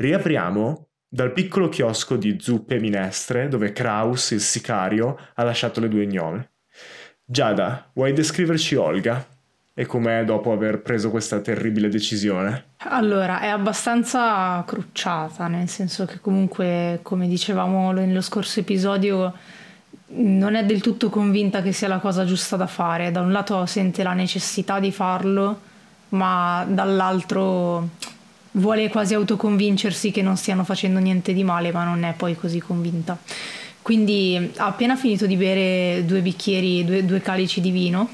Riapriamo dal piccolo chiosco di zuppe e minestre dove Kraus, il sicario, ha lasciato le due gnome. Giada, vuoi descriverci Olga? E com'è dopo aver preso questa terribile decisione? Allora, è abbastanza crucciata, nel senso che comunque, come dicevamo nello scorso episodio, non è del tutto convinta che sia la cosa giusta da fare. Da un lato sente la necessità di farlo, ma dall'altro vuole quasi autoconvincersi che non stiano facendo niente di male, ma non è poi così convinta. Quindi ha appena finito di bere due bicchieri, due, due calici di vino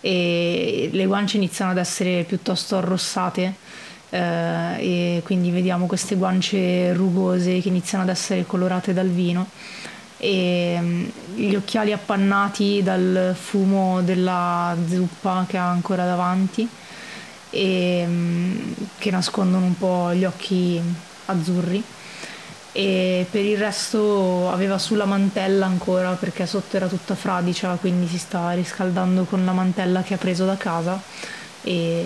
e le guance iniziano ad essere piuttosto arrossate eh, e quindi vediamo queste guance rugose che iniziano ad essere colorate dal vino e mm, gli occhiali appannati dal fumo della zuppa che ha ancora davanti e mm, che nascondono un po' gli occhi azzurri. E per il resto aveva sulla mantella ancora perché sotto era tutta fradicia quindi si sta riscaldando con la mantella che ha preso da casa. E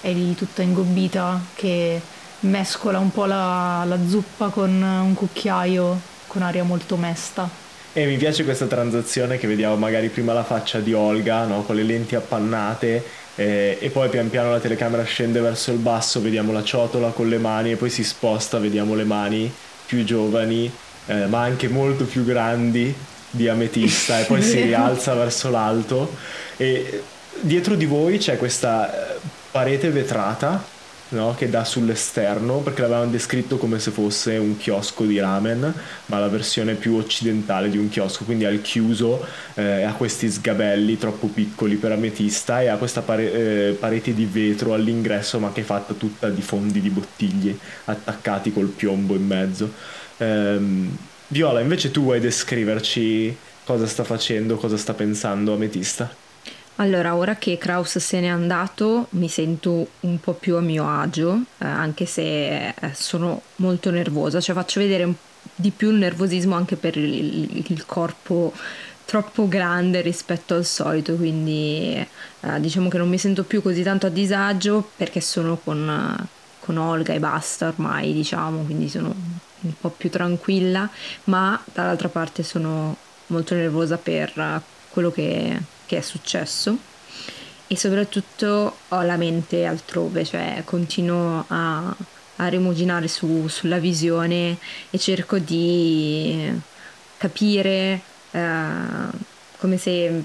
è lì tutta ingobbita che mescola un po' la, la zuppa con un cucchiaio con aria molto mesta. E mi piace questa transazione che vediamo magari prima la faccia di Olga no? con le lenti appannate eh, e poi pian piano la telecamera scende verso il basso, vediamo la ciotola con le mani e poi si sposta, vediamo le mani più giovani eh, ma anche molto più grandi di ametista e poi si rialza verso l'alto. E dietro di voi c'è questa eh, parete vetrata no? che dà sull'esterno perché l'avevano descritto come se fosse un chiosco di ramen ma la versione più occidentale di un chiosco quindi al chiuso eh, ha questi sgabelli troppo piccoli per ametista e ha questa pare- eh, parete di vetro all'ingresso ma che è fatta tutta di fondi di bottiglie attaccati col piombo in mezzo ehm, Viola invece tu vuoi descriverci cosa sta facendo cosa sta pensando ametista allora, ora che Kraus se n'è andato, mi sento un po' più a mio agio, eh, anche se eh, sono molto nervosa, cioè faccio vedere di più il nervosismo anche per il, il corpo troppo grande rispetto al solito, quindi eh, diciamo che non mi sento più così tanto a disagio perché sono con, con Olga e basta ormai, diciamo, quindi sono un po' più tranquilla, ma dall'altra parte sono molto nervosa per eh, quello che che è successo e soprattutto ho la mente altrove, cioè continuo a, a rimuginare su, sulla visione e cerco di capire eh, come se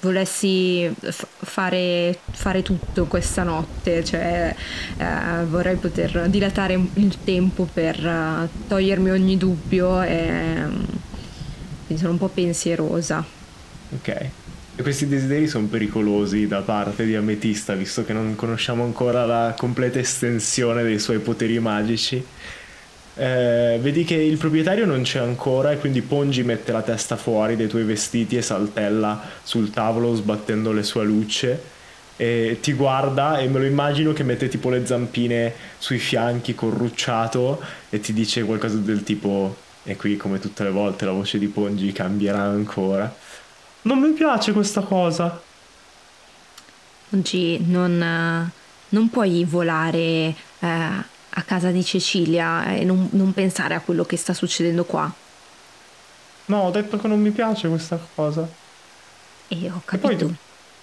volessi f- fare, fare, tutto questa notte, cioè eh, vorrei poter dilatare il tempo per uh, togliermi ogni dubbio e quindi sono un po' pensierosa. Ok. E questi desideri sono pericolosi da parte di Ametista, visto che non conosciamo ancora la completa estensione dei suoi poteri magici. Eh, vedi che il proprietario non c'è ancora e quindi Pongi mette la testa fuori dai tuoi vestiti e saltella sul tavolo sbattendo le sue lucce e ti guarda e me lo immagino che mette tipo le zampine sui fianchi corrucciato e ti dice qualcosa del tipo e qui come tutte le volte la voce di Pongi cambierà ancora non mi piace questa cosa. Oggi non, non puoi volare eh, a casa di Cecilia e non, non pensare a quello che sta succedendo qua. No, ho detto che non mi piace questa cosa. E ho capito. E poi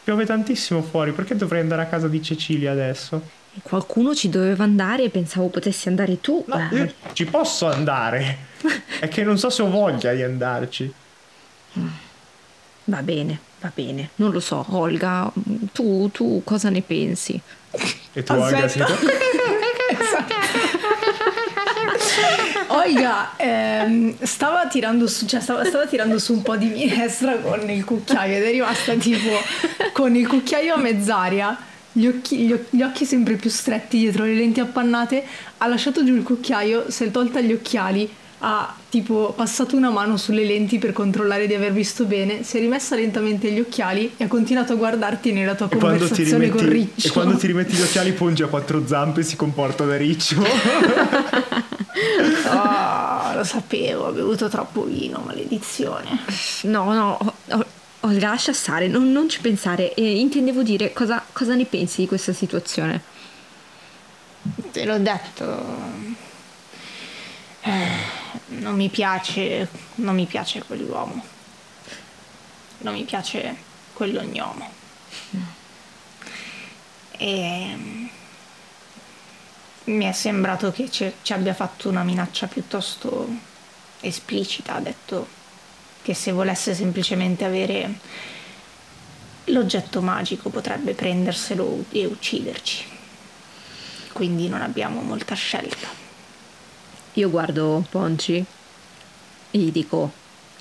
piove tantissimo fuori, perché dovrei andare a casa di Cecilia adesso? E qualcuno ci doveva andare e pensavo potessi andare tu. No, eh. io ci posso andare. È che non so se ho voglia di andarci. Va bene, va bene. Non lo so, Olga, tu, tu cosa ne pensi? E tu, Olga, sì. Olga ehm, stava, tirando su, cioè stava, stava tirando su un po' di minestra con il cucchiaio ed è rimasta tipo con il cucchiaio a mezz'aria gli occhi, gli, gli occhi, sempre più stretti dietro le lenti appannate, ha lasciato giù il cucchiaio, si è tolta gli occhiali, ha tipo passato una mano sulle lenti per controllare di aver visto bene, si è rimessa lentamente gli occhiali e ha continuato a guardarti nella tua e conversazione rimetti, con Riccio. E quando ti rimetti gli occhiali Pongi a quattro zampe e si comporta da Riccio. oh, lo sapevo, ho bevuto troppo vino, maledizione. No, no, oh, oh, lascia stare, non, non ci pensare. Eh, intendevo dire cosa, cosa ne pensi di questa situazione? te l'ho detto. Non mi piace, non mi piace quell'uomo. Non mi piace quello gnomo. E mi è sembrato che ci abbia fatto una minaccia piuttosto esplicita, ha detto che se volesse semplicemente avere l'oggetto magico potrebbe prenderselo e ucciderci. Quindi non abbiamo molta scelta. Io guardo Ponci e gli dico: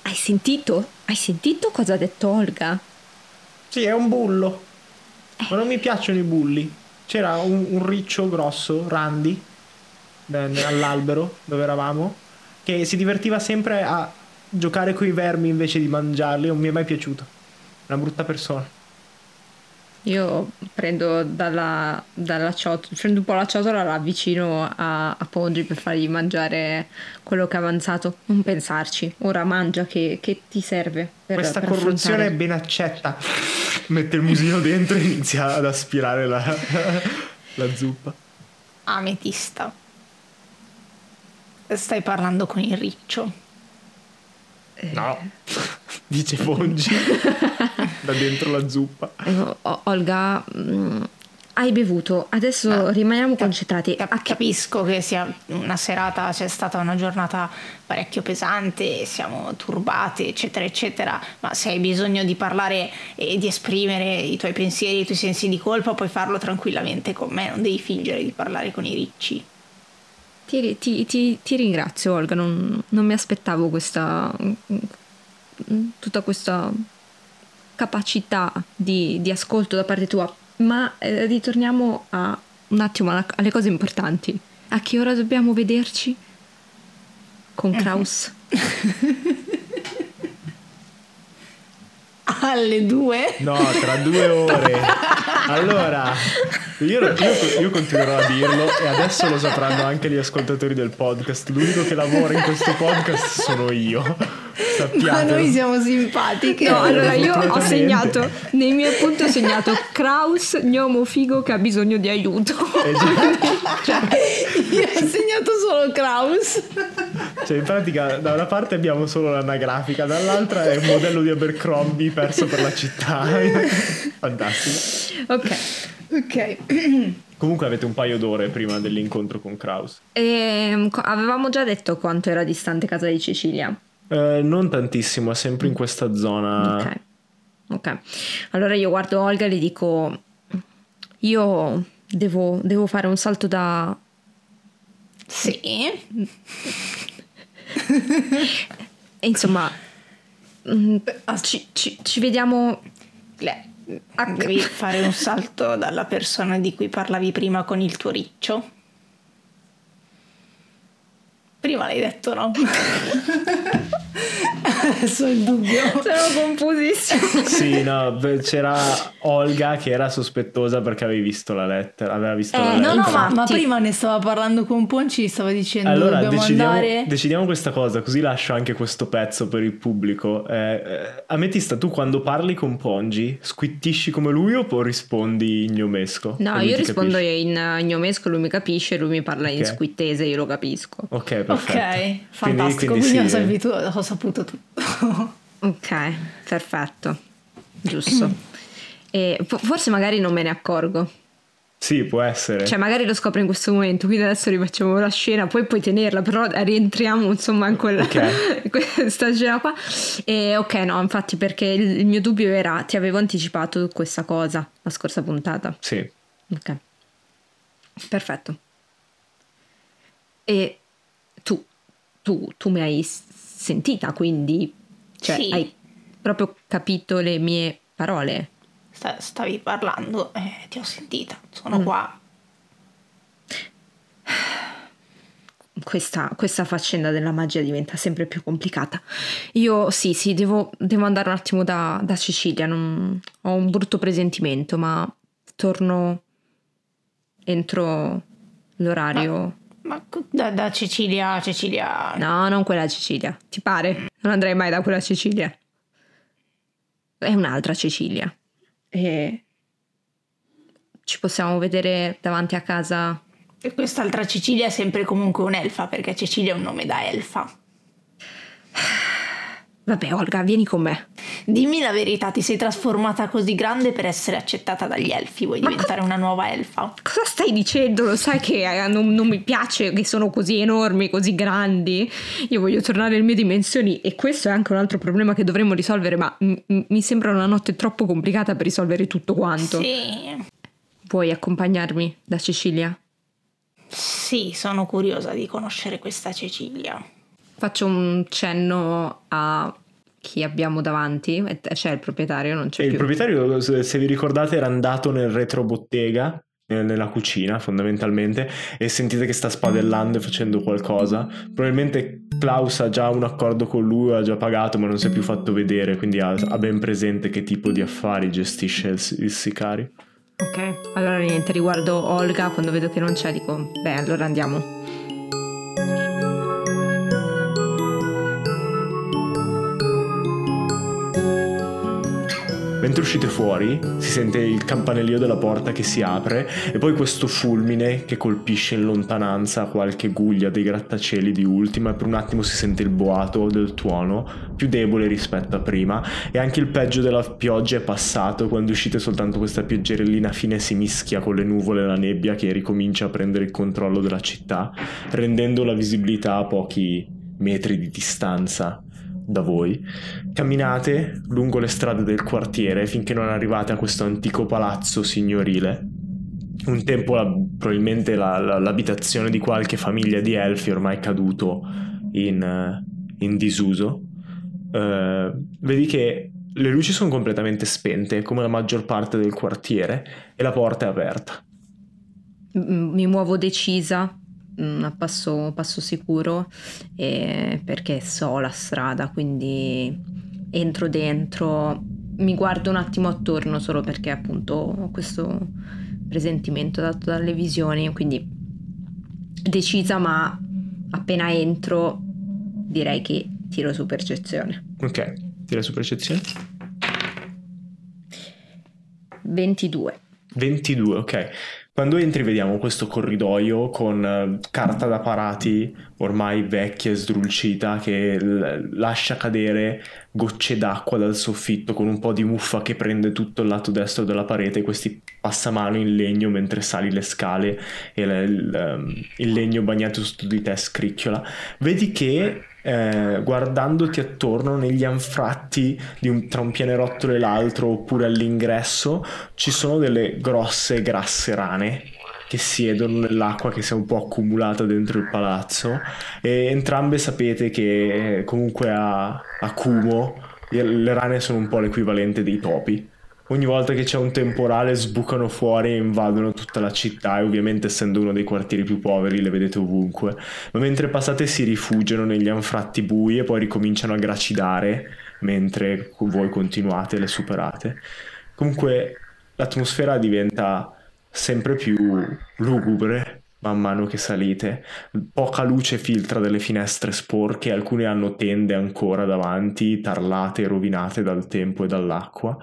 Hai sentito? Hai sentito cosa ha detto Olga? Sì, è un bullo. Ma non mi piacciono i bulli. C'era un, un riccio grosso, Randy, eh, all'albero dove eravamo, che si divertiva sempre a giocare con i vermi invece di mangiarli. Non mi è mai piaciuto. Una brutta persona. Io prendo dalla, dalla ciotola, prendo un po' la ciotola, la avvicino a, a Pongi per fargli mangiare quello che ha avanzato. Non pensarci, ora mangia che, che ti serve. Per, Questa per corruzione affrontare. è ben accetta. Mette il musino dentro e inizia ad aspirare la, la zuppa. Ametista. Stai parlando con il riccio. No, dice Fongi da dentro la zuppa. Eh, O- Olga, mm, hai bevuto, adesso Ah, rimaniamo cap- concentrati. cap- capisco che sia una serata, c'è stata una giornata parecchio pesante, siamo turbate, eccetera, eccetera, ma se hai bisogno di parlare e di esprimere i tuoi pensieri, i tuoi sensi di colpa, puoi farlo tranquillamente con me, non devi fingere di parlare con i ricci. Ti, ti- ti- ti ringrazio Olga, non, non mi aspettavo questa... tutta questa capacità di, di ascolto da parte tua, ma eh, ritorniamo a, un attimo alla- alle cose importanti. A che ora dobbiamo vederci? Con Kraus? Alle due? No, tra due ore. Allora, io, io- io continuerò a dirlo e adesso lo sapranno anche gli ascoltatori del podcast. L'unico che lavora in questo podcast sono io. Ma Sappiatelo. noi siamo simpatiche. No, allora io ho segnato, nei miei punti ho segnato Kraus, gnomo figo che ha bisogno di aiuto. Eh, già. Io ho segnato solo Kraus. Cioè, in pratica, da una parte abbiamo solo l'anagrafica, dall'altra è un modello di Abercrombie perso per la città. Fantastico. Ok. Ok. Comunque avete un paio d'ore prima dell'incontro con Kraus. Ehm, co- avevamo già detto quanto era distante casa di Cecilia. Eh, non tantissimo, è sempre in questa zona. Ok. Ok. Allora io guardo Olga e le dico: Io devo, devo fare un salto da. Sì. E insomma. mm, Ci, ci- ci vediamo. Le- Devi fare un salto dalla persona di cui parlavi prima con il tuo riccio. Prima l'hai detto, no? Adesso il dubbio. Sono confusissima. Sì, no, c'era Olga che era sospettosa perché avevi visto la lettera. Aveva visto la Eh, lettera. no, no, ma, ma prima ne stava parlando con Ponci, stava dicendo Allora dobbiamo decidiamo, andare. decidiamo questa cosa, così lascio anche questo pezzo per il pubblico. Eh, eh, Ametista, tu quando parli con Pongi, squittisci come lui o poi rispondi ignomesco? No, E lui io rispondo capisce? in uh, gnomesco, lui mi capisce, lui mi parla in Ok. squittese, io lo capisco. Ok, perfetto. Ok, fantastico, quindi quindi, ho, sì, saputo, ho saputo tutto. Ok, perfetto. Giusto. E fo- forse magari non me ne accorgo. Sì, può essere. Cioè, magari lo scopro in questo momento, quindi adesso rifacciamo la scena, poi puoi tenerla, però rientriamo insomma in quella Ok. in questa scena qua. E ok, no, infatti, perché il, il mio dubbio era, ti avevo anticipato questa cosa la scorsa puntata. Sì. Ok. Perfetto. E tu, tu mi hai sentita, quindi cioè, Sì. hai proprio capito le mie parole. Sta- stavi parlando, eh, ti ho sentita, sono qua. Questa, questa faccenda della magia diventa sempre più complicata. Io sì, sì, devo, devo andare un attimo da, da Cecilia. non- ho un brutto presentimento, ma torno entro l'orario. Ma co- da, da Cecilia a Cecilia... No, non quella Cecilia. Ti pare? Non andrei mai da quella Cecilia. È un'altra Cecilia. E ci possiamo vedere davanti a casa E quest'altra Cecilia è sempre comunque un'elfa, perché Cecilia è un nome da elfa. Vabbè, Olga, vieni con me. Dimmi la verità, ti sei trasformata così grande per essere accettata dagli elfi? Vuoi Ma diventare una nuova elfa? Cosa stai dicendo? Lo sai che eh, non, non mi piace che sono così enormi, così grandi. Io voglio tornare alle mie dimensioni e questo è anche un altro problema che dovremmo risolvere, ma m- m- mi sembra una notte troppo complicata per risolvere tutto quanto. Sì. Vuoi accompagnarmi da Cecilia? Sì, sono curiosa di conoscere questa Cecilia. Faccio un cenno a chi abbiamo davanti. C'è il proprietario, non c'è E il più. proprietario, se se vi ricordate, era andato nel retrobottega, eh, nella cucina fondamentalmente, e sentite che sta spadellando e facendo qualcosa. Probabilmente Klaus ha già un accordo con lui, ha già pagato, ma non si è più fatto vedere, quindi ha, ha ben presente che tipo di affari gestisce il, il sicario. Ok, allora niente, riguardo Olga, quando vedo che non c'è, dico, beh, allora andiamo. Mentre uscite fuori, si sente il campanellio della porta che si apre e poi questo fulmine che colpisce in lontananza qualche guglia dei grattacieli di ultima e per un attimo si sente il boato del tuono, più debole rispetto a prima e anche il peggio della pioggia è passato, quando uscite soltanto questa pioggerellina fine si mischia con le nuvole e la nebbia che ricomincia a prendere il controllo della città, rendendo la visibilità a pochi metri di distanza da voi. Camminate lungo le strade del quartiere finché non arrivate a questo antico palazzo signorile. Un tempo la- probabilmente la- la- l'abitazione di qualche famiglia di elfi ormai caduto in, eh, in disuso. Eh, vedi che le luci sono completamente spente, come la maggior parte del quartiere, e la porta è aperta. Mi muovo decisa, a passo, passo sicuro, eh, perché so la strada, quindi entro dentro, mi guardo un attimo attorno solo perché appunto ho questo presentimento dato dalle visioni, quindi decisa, ma appena entro direi che tiro su percezione. Ok, tira su percezione. 22. 22, ok. Quando entri vediamo questo corridoio con eh, carta da parati ormai vecchia e sdrulcita che l- lascia cadere gocce d'acqua dal soffitto con un po' di muffa che prende tutto il lato destro della parete questi passamano in legno mentre sali le scale e le- il, ehm, il legno bagnato sotto di te scricchiola. Vedi che eh, guardandoti attorno negli anfratti un- tra un pianerottolo e l'altro oppure all'ingresso ci sono delle grosse grasse rane che siedono nell'acqua che si è un po' accumulata dentro il palazzo e entrambe sapete che eh, comunque a, a Kumo le rane sono un po' l'equivalente dei topi. Ogni volta che c'è un temporale sbucano fuori e invadono tutta la città e ovviamente essendo uno dei quartieri più poveri le vedete ovunque. Ma mentre passate si rifugiano negli anfratti bui e poi ricominciano a gracidare mentre voi continuate e le superate. Comunque l'atmosfera diventa sempre più lugubre man mano che salite. Poca luce filtra dalle finestre sporche, alcune hanno tende ancora davanti, tarlate e rovinate dal tempo e dall'acqua.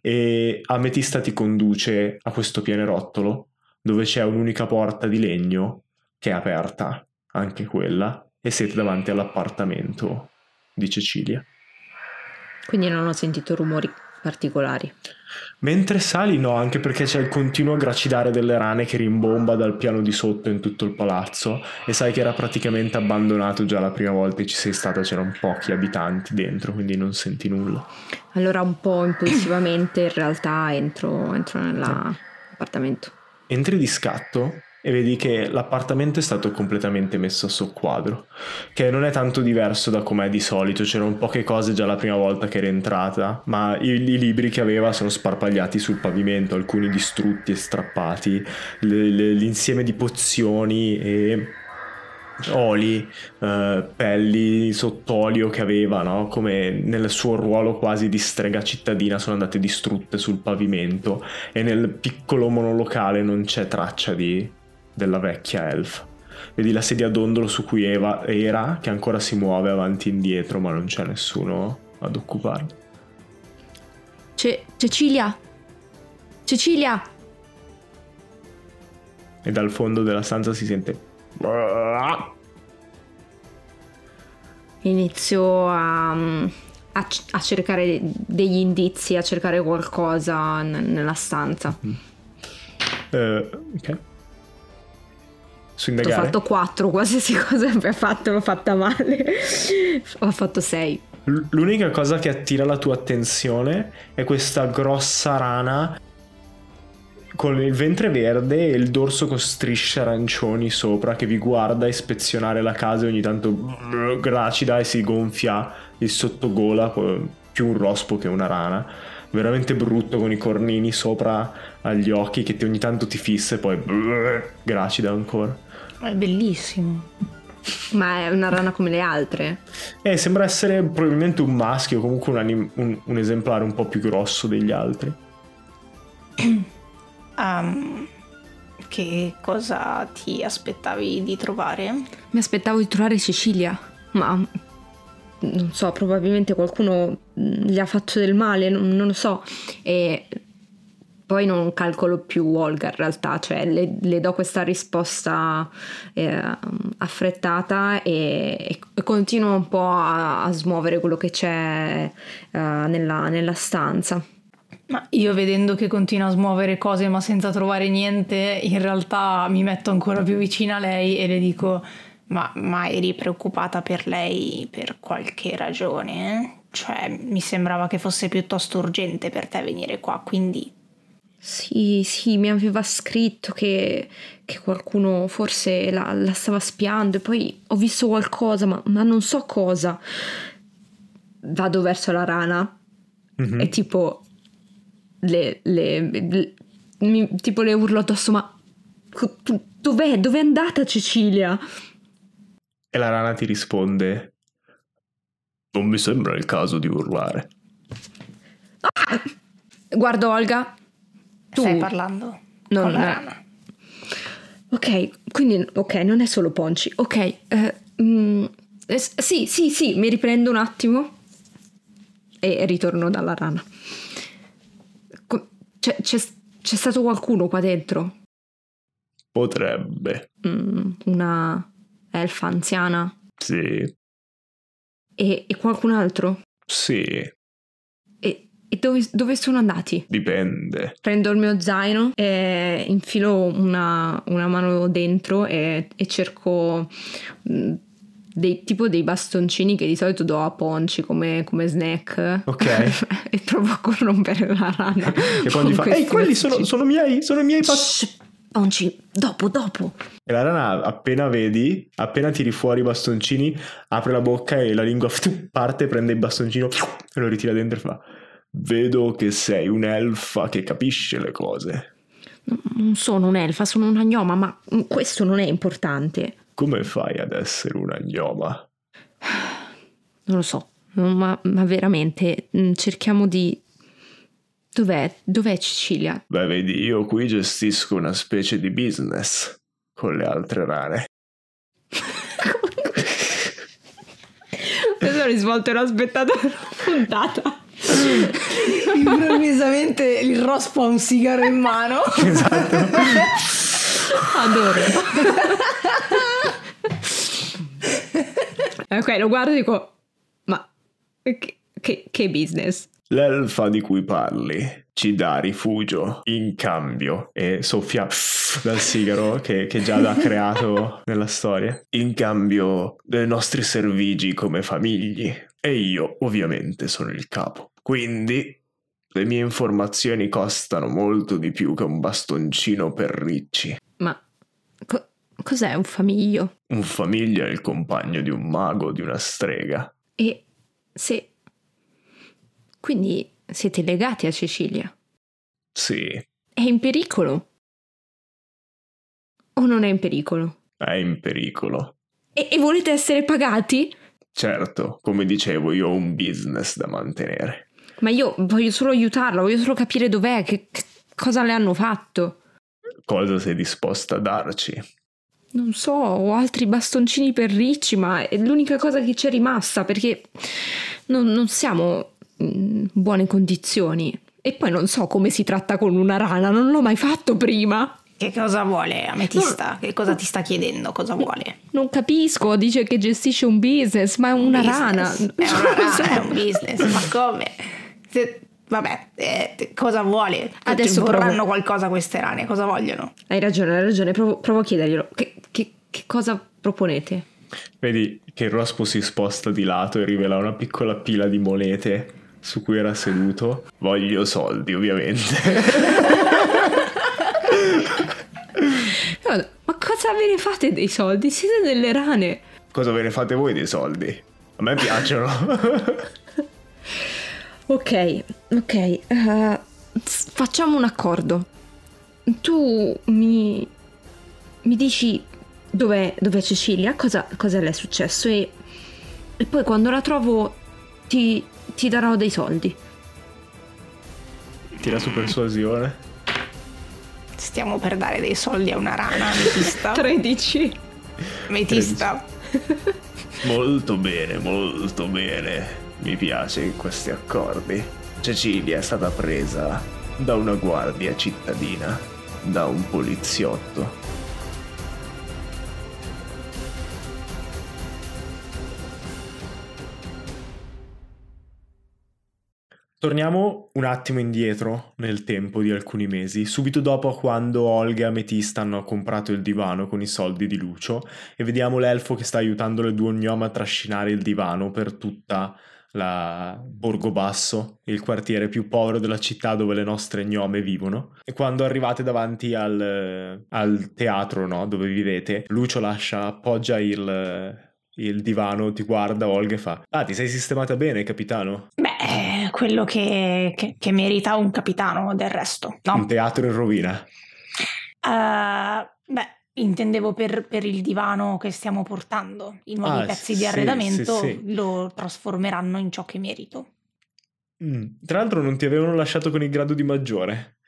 E Ametista ti conduce a questo pianerottolo dove c'è un'unica porta di legno che è aperta, anche quella, e siete davanti all'appartamento di Cecilia. Quindi non ho sentito rumori particolari. Mentre sali no, anche perché c'è il continuo gracidare delle rane che rimbomba dal piano di sotto in tutto il palazzo e sai che era praticamente abbandonato già la prima volta che ci sei stata, c'erano pochi abitanti dentro, quindi non senti nulla. Allora un po' impulsivamente in realtà entro, entro nell'appartamento. Entri di scatto e vedi che l'appartamento è stato completamente messo a soqquadro, che non è tanto diverso da com'è di solito, c'erano poche cose già la prima volta che era entrata, ma i, i libri che aveva sono sparpagliati sul pavimento, alcuni distrutti e strappati, le- le- l'insieme di pozioni e oli, eh, pelli sott'olio che aveva, no? come nel suo ruolo quasi di strega cittadina sono andate distrutte sul pavimento e nel piccolo monolocale non c'è traccia di- della vecchia elfa. Vedi la sedia a dondolo su cui Eva era, che ancora si muove avanti e indietro, ma non c'è nessuno ad occuparla. Ce- Cecilia! Cecilia! e dal fondo della stanza si sente... Inizio a, a, a cercare degli indizi, a cercare qualcosa n- nella stanza. Eh, ok. Su Ho fatto 4, qualsiasi cosa abbia fatto l'ho fatta male. Ho fatto 6. L- L'unica cosa che attira la tua attenzione è questa grossa rana con il ventre verde e il dorso con strisce arancioni sopra che vi guarda ispezionare la casa e ogni tanto gracida e si gonfia il sottogola, più un rospo che una rana. Veramente brutto con i cornini sopra agli occhi che ti- ogni tanto ti fissa e poi gracida ancora. È bellissimo. Ma è una rana come le altre. Eh, sembra essere probabilmente un maschio, comunque un, anim- un- un esemplare un po' più grosso degli altri. Ehm, che cosa ti aspettavi di trovare? Mi aspettavo di trovare Cecilia, ma non so, probabilmente qualcuno gli ha fatto del male, non, non lo so. E poi non calcolo più Olga in realtà, cioè le, le do questa risposta eh, affrettata e, e continuo un po' a, a smuovere quello che c'è eh, nella, nella stanza. Ma io vedendo che continua a smuovere cose ma senza trovare niente, in realtà mi metto ancora più vicina a lei e le dico: Ma, ma eri preoccupata per lei per qualche ragione? Cioè, mi sembrava che fosse piuttosto urgente per te venire qua, quindi Sì, sì, mi aveva scritto che, che qualcuno forse la, la stava spiando e poi ho visto qualcosa, ma, ma non so cosa. Vado verso la rana e tipo le, le- le- mi- tipo le urlo addosso, ma dov'è? Dov'è andata Cecilia? E la rana ti risponde: Non mi sembra il caso di urlare. Guardo Olga. Tu... stai parlando Non- con la rana. Ok, quindi ok, non è solo Ponci. Ok, eh, mm, eh, sì, sì, sì, mi riprendo un attimo e ritorno dalla rana. Co- C'è, c'è- c'è stato qualcuno qua dentro? Potrebbe. Mm, una elfa anziana? Sì. E, e qualcun altro? Sì. E, dove, dove sono andati? Dipende. Prendo il mio zaino e infilo una, una mano dentro e, e cerco mm, dei, tipo dei bastoncini che di solito do a Ponci come, come snack. Ok. e provo a corrompere la rana. E poi gli fa: Ehi, quelli sono, bastoncini. sono miei, sono i miei. Shh, Ponci, dopo, dopo. E la rana, appena vedi, appena tiri fuori i bastoncini, apre la bocca e la lingua parte, prende il bastoncino e lo ritira dentro e fa: Vedo che sei un'elfa che capisce le cose. Non sono un'elfa, sono una gnoma, ma questo non è importante. Come fai ad essere una gnoma? Non lo so, ma, ma veramente mm, cerchiamo di... Dov'è? Dov'è Cecilia? Beh, vedi, io qui gestisco una specie di business con le altre rane. Questo risvolto era aspettato una puntata. Improvvisamente il rospo ha un sigaro in mano. Esatto. Adoro. ok, lo guardo e dico, ma che, che- che business? L'elfa di cui parli ci dà rifugio in cambio e soffia dal sigaro che, che già ha creato nella storia. In cambio dei nostri servigi come famigli. E io ovviamente sono il capo. Quindi le mie informazioni costano molto di più che un bastoncino per ricci. Ma co- cos'è un famiglio? Un famiglio è il compagno di un mago, di una strega. E se... Quindi siete legati a Cecilia? Sì, È in pericolo? O non è in pericolo? è in pericolo. E, e volete essere pagati? Certo, come dicevo, io ho un business da mantenere. Ma io voglio solo aiutarla, voglio solo capire dov'è, che, che cosa le hanno fatto. Cosa sei disposta a darci? Non so, ho altri bastoncini per ricci, ma è l'unica cosa che ci è rimasta perché non, non siamo in buone condizioni. E poi non so come si tratta con una rana, non l'ho mai fatto prima. Che cosa vuole Ametista? Che cosa ti sta chiedendo? Cosa vuole? Non capisco, dice che gestisce un business, ma è una Business. rana. È una rana, è un business, ma come? Se- vabbè, eh, cosa vuole? Adesso vorranno provo. qualcosa queste rane, cosa vogliono? Hai ragione, hai ragione, provo, provo a chiederglielo. Che, che- che cosa proponete? Vedi che il rospo si sposta di lato e rivela una piccola pila di monete su cui era seduto. Voglio soldi, ovviamente. Ma cosa ve ne fate dei soldi? Siete delle rane. Cosa ve ne fate voi dei soldi? A me piacciono. Ok, ok. s- facciamo un accordo. Tu mi, mi dici dov'è, dov'è Cecilia, cosa, cosa le è successo e, e poi quando la trovo ti, ti darò dei soldi. Tira su persuasione. Stiamo per dare dei soldi a una rana, Ametista. 13. Ametista. Molto bene, molto bene. Mi piace questi accordi. Cecilia è stata presa da una guardia cittadina, da un poliziotto. Torniamo un attimo indietro nel tempo di alcuni mesi, subito dopo quando Olga e Ametista hanno comprato il divano con i soldi di Lucio e vediamo l'elfo che sta aiutando le due gnome a trascinare il divano per tutta la Borgo Basso, il quartiere più povero della città dove le nostre gnome vivono. E quando arrivate davanti al, al teatro, no, dove vivete, Lucio lascia, appoggia il, il divano, ti guarda Olga e fa Ah, ti sei sistemata bene, capitano? Beh, quello che, che- che merita un capitano del resto, no? Un teatro in rovina. Eh, beh, intendevo per, per il divano che stiamo portando. I nuovi Ah, pezzi sì, di arredamento sì, sì. lo trasformeranno in ciò che merito. Mm. Tra l'altro non ti avevano lasciato con il grado di maggiore.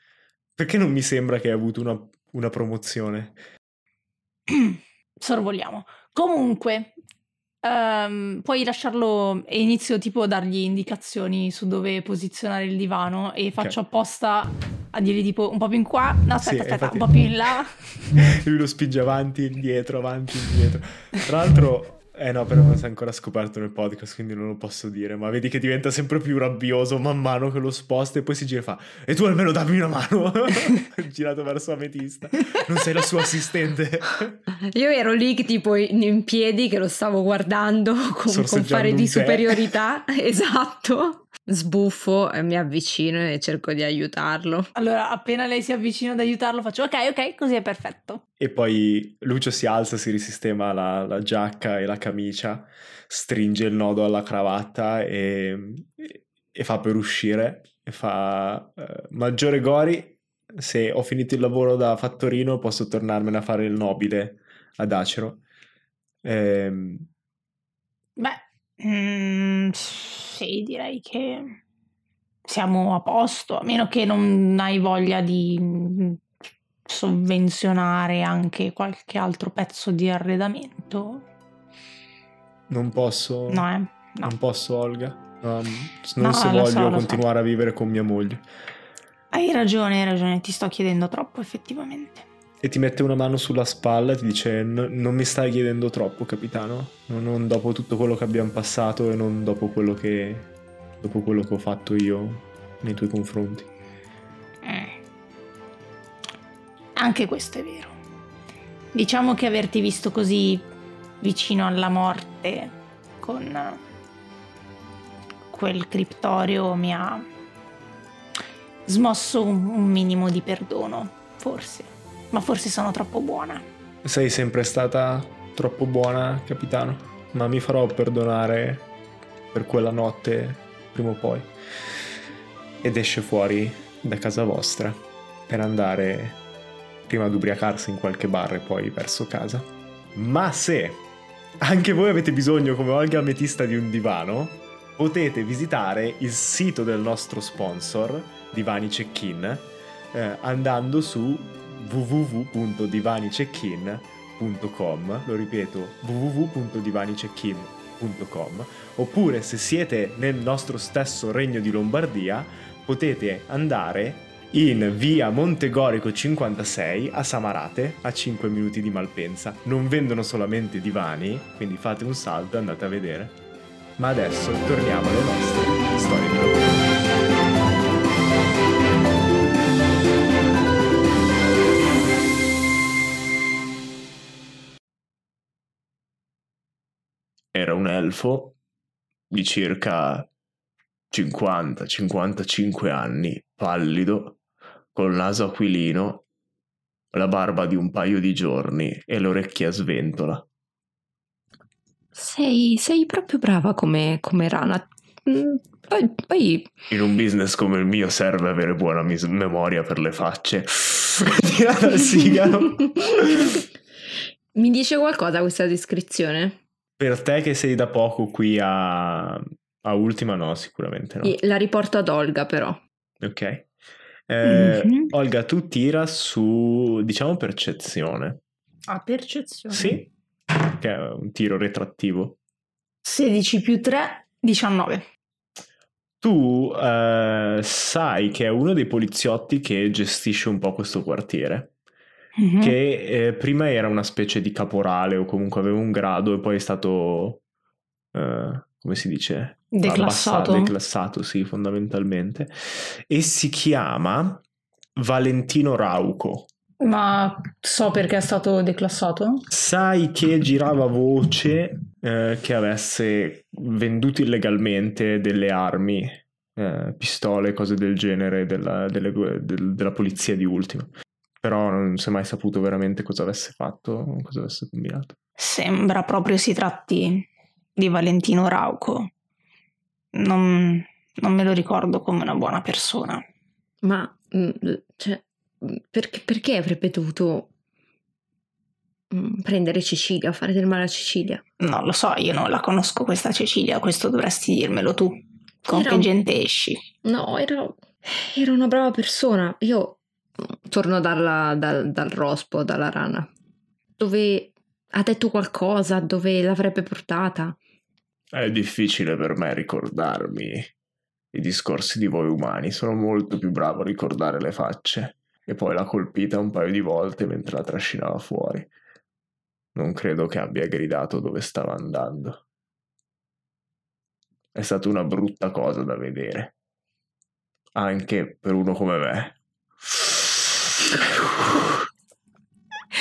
Perché non mi sembra che hai avuto una, una promozione? Sorvoliamo. Comunque, ehm, puoi lasciarlo e inizio tipo a dargli indicazioni su dove posizionare il divano e faccio apposta a dirgli tipo un po' più in qua, no aspetta, Sì, aspetta, infatti- un po' più in là. Lui lo spinge avanti, indietro, avanti, indietro. Tra l'altro, eh no, però non si è ancora scoperto nel podcast, quindi non lo posso dire. Ma vedi che diventa sempre più rabbioso man mano che lo sposta e poi si gira e fa: E tu almeno dammi una mano. Girato verso Ametista. Non sei la sua assistente. Io ero lì che tipo in, in piedi che lo stavo guardando con, con fare di superiorità. esatto. Sbuffo e mi avvicino e cerco di aiutarlo. Allora, appena lei si avvicina ad aiutarlo, faccio ok, ok, così è perfetto. E poi Lucio si alza, si risistema la, la giacca e la camicia, stringe il nodo alla cravatta e, e fa per uscire. E fa eh, maggiore Gori, se ho finito il lavoro da fattorino posso tornarmene a fare il nobile ad Acero. Ehm, mm, sì, direi che siamo a posto, a meno che non hai voglia di mm, sovvenzionare anche qualche altro pezzo di arredamento. non posso, No, eh? No. non posso Olga. Um, non No, se voglio so, lo so. continuare a vivere con mia moglie. Hai ragione, hai ragione, ti sto chiedendo troppo effettivamente. E ti mette una mano sulla spalla e ti dice: "No- Non mi stai chiedendo troppo, capitano. Non, dopo tutto quello che abbiamo passato e non dopo quello che. dopo quello che ho fatto io nei tuoi confronti. Mm. Anche questo è vero. Diciamo che averti visto così vicino alla morte con eh, quel criptorio mi ha smosso un minimo di perdono, forse. Ma forse sono troppo buona. Sei sempre stata troppo buona, capitano. Ma mi farò perdonare per quella notte prima o poi. Ed esce fuori da casa vostra per andare prima ad ubriacarsi in qualche bar e poi verso casa. Ma se anche voi avete bisogno, come Olga Ametista, di un divano, potete visitare il sito del nostro sponsor, Divani Check-in, eh, andando su www.divanicheckin.com lo ripeto www.divanicheckin.com oppure se siete nel nostro stesso regno di Lombardia potete andare in via Montegorico 56 a Samarate, a 5 minuti di Malpensa. Non vendono solamente divani, quindi fate un salto e andate a vedere. Ma adesso torniamo alle nostre storie di lavoro. Un elfo di circa 50-55 anni, pallido, col naso aquilino, la barba di un paio di giorni e le orecchie a sventola. Sei, sei proprio brava come, come rana. Mm, Poi, poi In un business come il mio serve avere buona mis- memoria per le facce. Tirata al sigaro. mi dice qualcosa questa descrizione? Per te che sei da poco qui a, a Ultima, no, sicuramente no. La riporto ad Olga però. Ok. Eh, Mhm. Olga, tu tira su, diciamo, percezione. A percezione. Sì, che è un tiro retrattivo. 16 più 3, 19. Tu eh, sai che è uno dei poliziotti che gestisce un po' questo quartiere. Mhm. che eh, prima era una specie di caporale o comunque aveva un grado e poi è stato, eh, come si dice? Declassato. Abbassato, declassato, sì, fondamentalmente. E si chiama Valentino Rauco. Ma so perché è stato declassato? Sai che girava voce eh, che avesse venduto illegalmente delle armi, eh, pistole, cose del genere della, delle- del- della polizia di Ultima. Però non si è mai saputo veramente cosa avesse fatto, cosa avesse combinato. Sembra proprio si tratti di Valentino Rauco. Non, non me lo ricordo come una buona persona. Ma mm, cioè, mm, perché, perché avrebbe dovuto mm, prendere Cecilia, fare del male a Cecilia? Non lo so, io non la conosco questa Cecilia, questo dovresti dirmelo tu. Con Era che un- gente esci? No, era, era una brava persona. Io torno dalla- dal, dal rospo, dalla rana, dove ha detto qualcosa, dove l'avrebbe portata. È difficile per me ricordarmi i discorsi di voi umani, sono molto più bravo a ricordare le facce. E poi l'ha colpita un paio di volte mentre la trascinava fuori. Non credo che abbia gridato dove stava andando. È stata una brutta cosa da vedere. Anche per uno come me.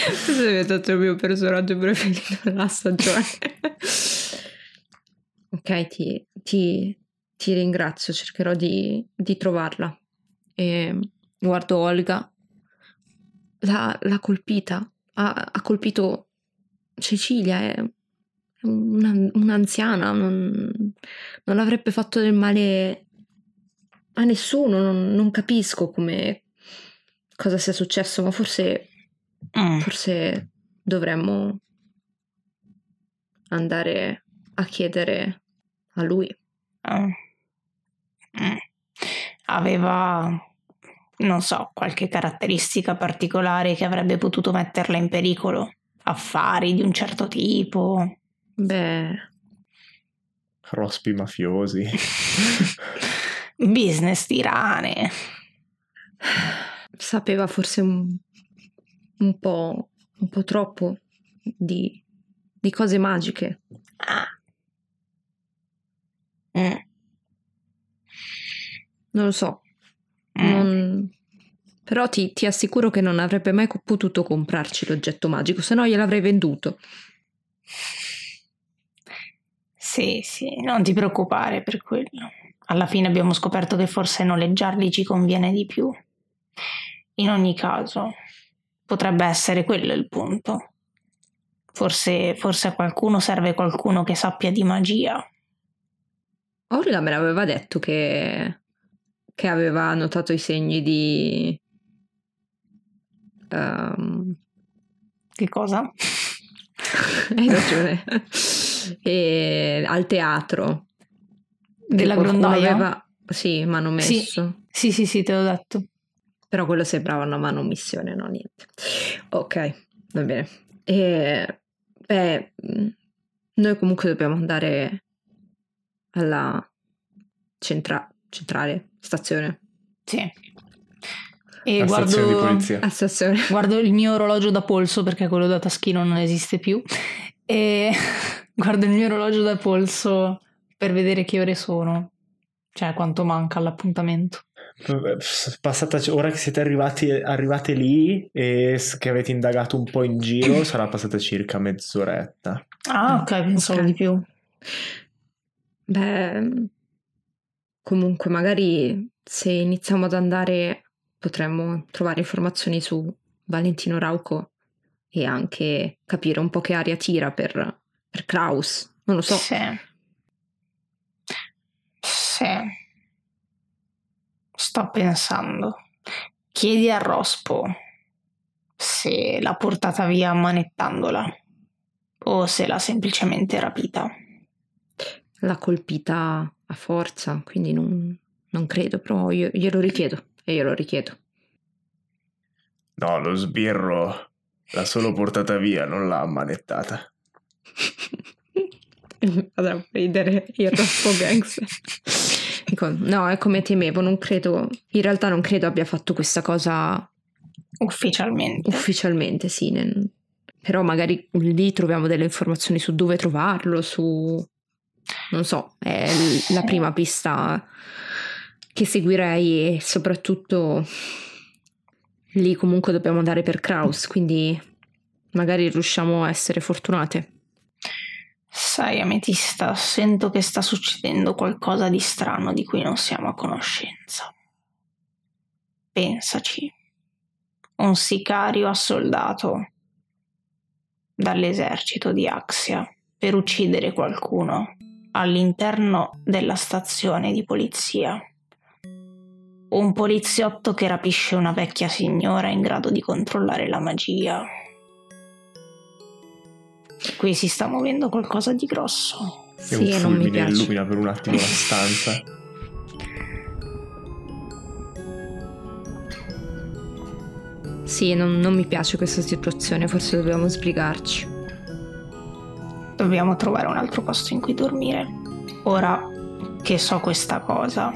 Questo è diventato il mio personaggio preferito della stagione. ok, ti, ti- ti ringrazio, cercherò di, di trovarla. E guardo Olga. L'ha, l'ha colpita. Ha, ha colpito Cecilia. È una- un'anziana. Non, non avrebbe fatto del male a nessuno. Non, non capisco come cosa sia successo, ma forse Mm. Forse dovremmo andare a chiedere a lui. Eh. Mm. Aveva, non so, qualche caratteristica particolare che avrebbe potuto metterla in pericolo? Affari di un certo tipo? Beh, Rospi mafiosi. Business di rane? sapeva forse un, un po', un po' troppo di, di cose magiche. Ah. Mm. Non lo so. Mm. non- Però ti, ti assicuro che non avrebbe mai potuto comprarci l'oggetto magico, se no gliel'avrei venduto. Sì, sì, non ti preoccupare per quello. Alla fine abbiamo scoperto che forse noleggiarli ci conviene di più. In ogni caso, potrebbe essere quello il punto. Forse, forse a qualcuno serve qualcuno che sappia di magia. Olga me l'aveva detto che, che aveva notato i segni di... ehm, Che cosa? hai ragione. E al teatro. Della grondaia? aveva- Sì, mano Sì. messo. Sì, sì, sì, te l'ho detto. Però quello sembrava una manomissione, no niente. Ok, va bene. E, beh, mh, noi comunque dobbiamo andare alla centra- centrale, stazione. Sì. E La guardo, stazione di polizia. A stazione. guardo il mio orologio da polso perché quello da taschino non esiste più. E guardo il mio orologio da polso per vedere che ore sono. Cioè, quanto manca all'appuntamento. Passata, ora che siete arrivati, arrivate lì e che avete indagato un po' in giro, sarà passata circa mezz'oretta. Ah, ok, pensavo ok. di più. Beh, comunque magari se iniziamo ad andare potremmo trovare informazioni su Valentino Rauco e anche capire un po' che aria tira per, per Kraus. Non lo so. Sì. Sì. Sto pensando. Chiedi a Rospo se l'ha portata via ammanettandola o se l'ha semplicemente rapita. L'ha colpita a forza, quindi non, non credo, però io glielo richiedo e glielo richiedo. No, lo sbirro l'ha solo portata via, non l'ha ammanettata. Vado a ridere il Rospo Gangster. Dico, no, è come temevo, non credo, in realtà non credo abbia fatto questa cosa Ufficialmente. ufficialmente, sì, nel- però magari lì troviamo delle informazioni su dove trovarlo, su... non so, è la prima pista che seguirei e soprattutto lì comunque dobbiamo andare per Kraus, quindi magari riusciamo a essere fortunate. Sai, Ametista, sento che sta succedendo qualcosa di strano di cui non siamo a conoscenza. Pensaci. Un sicario assoldato dall'esercito di Axia per uccidere qualcuno all'interno della stazione di polizia. Un poliziotto che rapisce una vecchia signora in grado di controllare la magia. Qui si sta muovendo qualcosa di grosso. E Sì, un e non mi fulmine piace. illumina per un attimo la stanza. Sì, non, non mi piace questa situazione, forse dobbiamo sbrigarci. Dobbiamo trovare un altro posto in cui dormire. Ora che so questa cosa,